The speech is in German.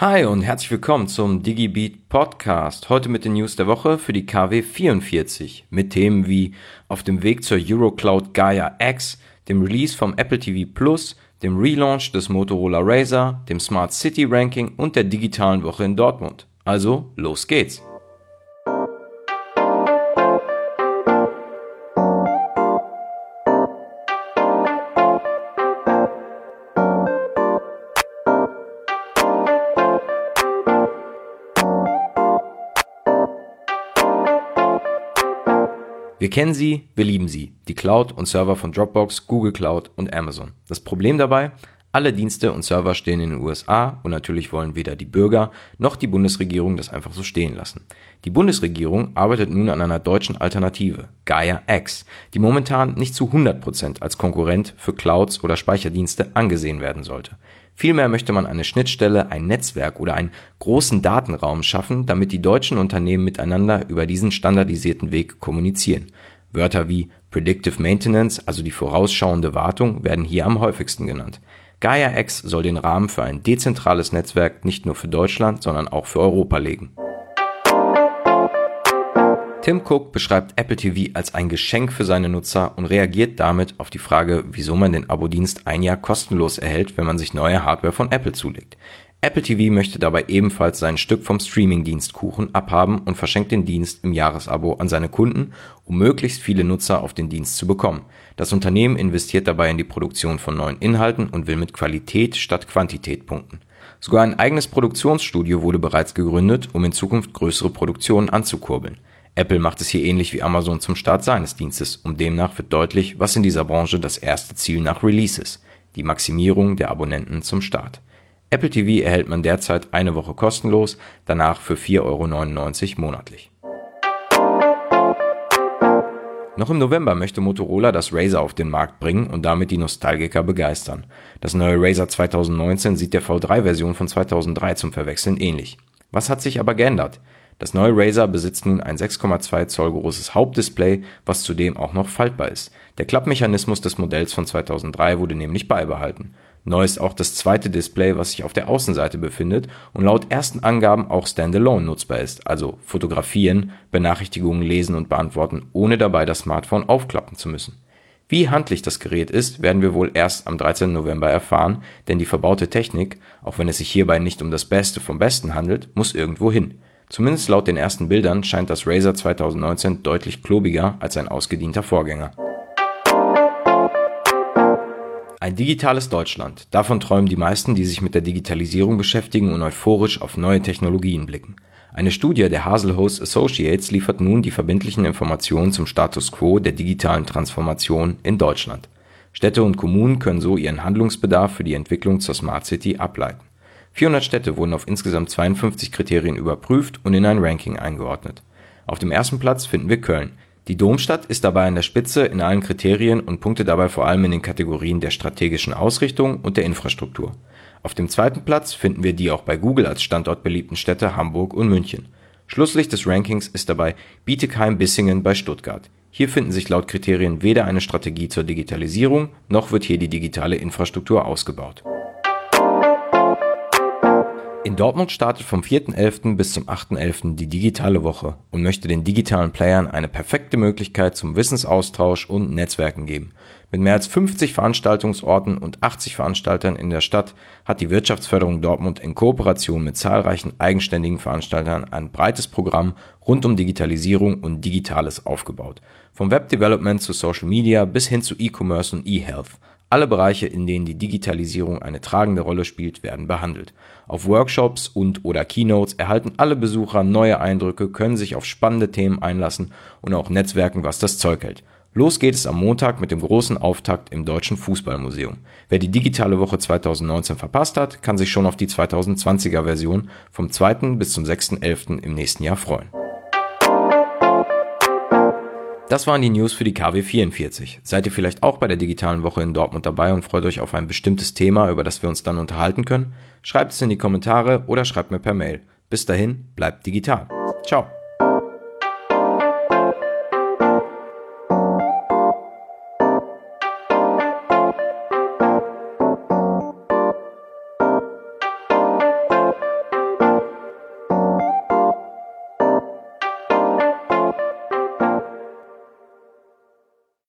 Hi und herzlich willkommen zum DigiBeat Podcast. Heute mit den News der Woche für die KW 44 mit Themen wie auf dem Weg zur Eurocloud Gaia X, dem Release vom Apple TV Plus, dem Relaunch des Motorola Razer, dem Smart City Ranking und der digitalen Woche in Dortmund. Also, los geht's! Wir kennen sie, wir lieben sie, die Cloud und Server von Dropbox, Google Cloud und Amazon. Das Problem dabei? Alle Dienste und Server stehen in den USA und natürlich wollen weder die Bürger noch die Bundesregierung das einfach so stehen lassen. Die Bundesregierung arbeitet nun an einer deutschen Alternative, Gaia X, die momentan nicht zu 100% als Konkurrent für Clouds oder Speicherdienste angesehen werden sollte. Vielmehr möchte man eine Schnittstelle, ein Netzwerk oder einen großen Datenraum schaffen, damit die deutschen Unternehmen miteinander über diesen standardisierten Weg kommunizieren. Wörter wie Predictive Maintenance, also die vorausschauende Wartung, werden hier am häufigsten genannt. Gaia X soll den Rahmen für ein dezentrales Netzwerk nicht nur für Deutschland, sondern auch für Europa legen. Tim Cook beschreibt Apple TV als ein Geschenk für seine Nutzer und reagiert damit auf die Frage, wieso man den Abo-Dienst ein Jahr kostenlos erhält, wenn man sich neue Hardware von Apple zulegt. Apple TV möchte dabei ebenfalls sein Stück vom Streaming-Dienst Kuchen abhaben und verschenkt den Dienst im Jahresabo an seine Kunden, um möglichst viele Nutzer auf den Dienst zu bekommen. Das Unternehmen investiert dabei in die Produktion von neuen Inhalten und will mit Qualität statt Quantität punkten. Sogar ein eigenes Produktionsstudio wurde bereits gegründet, um in Zukunft größere Produktionen anzukurbeln. Apple macht es hier ähnlich wie Amazon zum Start seines Dienstes und demnach wird deutlich, was in dieser Branche das erste Ziel nach Release ist, die Maximierung der Abonnenten zum Start. Apple TV erhält man derzeit eine Woche kostenlos, danach für 4,99 Euro monatlich. Noch im November möchte Motorola das Razer auf den Markt bringen und damit die Nostalgiker begeistern. Das neue Razer 2019 sieht der V3-Version von 2003 zum Verwechseln ähnlich. Was hat sich aber geändert? Das neue Razer besitzt nun ein 6,2 Zoll großes Hauptdisplay, was zudem auch noch faltbar ist. Der Klappmechanismus des Modells von 2003 wurde nämlich beibehalten. Neu ist auch das zweite Display, was sich auf der Außenseite befindet und laut ersten Angaben auch standalone nutzbar ist, also fotografieren, Benachrichtigungen lesen und beantworten, ohne dabei das Smartphone aufklappen zu müssen. Wie handlich das Gerät ist, werden wir wohl erst am 13. November erfahren, denn die verbaute Technik, auch wenn es sich hierbei nicht um das Beste vom Besten handelt, muss irgendwo hin. Zumindest laut den ersten Bildern scheint das Razer 2019 deutlich klobiger als ein ausgedienter Vorgänger. Ein digitales Deutschland. Davon träumen die meisten, die sich mit der Digitalisierung beschäftigen und euphorisch auf neue Technologien blicken. Eine Studie der Haselhouse Associates liefert nun die verbindlichen Informationen zum Status quo der digitalen Transformation in Deutschland. Städte und Kommunen können so ihren Handlungsbedarf für die Entwicklung zur Smart City ableiten. 400 Städte wurden auf insgesamt 52 Kriterien überprüft und in ein Ranking eingeordnet. Auf dem ersten Platz finden wir Köln. Die Domstadt ist dabei an der Spitze in allen Kriterien und punktet dabei vor allem in den Kategorien der strategischen Ausrichtung und der Infrastruktur. Auf dem zweiten Platz finden wir die auch bei Google als Standort beliebten Städte Hamburg und München. Schlusslicht des Rankings ist dabei Bietigheim-Bissingen bei Stuttgart. Hier finden sich laut Kriterien weder eine Strategie zur Digitalisierung, noch wird hier die digitale Infrastruktur ausgebaut in Dortmund startet vom 4.11. bis zum 8.11. die digitale Woche und möchte den digitalen Playern eine perfekte Möglichkeit zum Wissensaustausch und Netzwerken geben. Mit mehr als 50 Veranstaltungsorten und 80 Veranstaltern in der Stadt hat die Wirtschaftsförderung Dortmund in Kooperation mit zahlreichen eigenständigen Veranstaltern ein breites Programm rund um Digitalisierung und Digitales aufgebaut. Vom Webdevelopment zu Social Media bis hin zu E-Commerce und E-Health. Alle Bereiche, in denen die Digitalisierung eine tragende Rolle spielt, werden behandelt. Auf Workshops und/oder Keynotes erhalten alle Besucher neue Eindrücke, können sich auf spannende Themen einlassen und auch netzwerken, was das Zeug hält. Los geht es am Montag mit dem großen Auftakt im Deutschen Fußballmuseum. Wer die digitale Woche 2019 verpasst hat, kann sich schon auf die 2020er Version vom 2. bis zum 6.11. im nächsten Jahr freuen. Das waren die News für die KW 44. Seid ihr vielleicht auch bei der digitalen Woche in Dortmund dabei und freut euch auf ein bestimmtes Thema, über das wir uns dann unterhalten können? Schreibt es in die Kommentare oder schreibt mir per Mail. Bis dahin, bleibt digital. Ciao.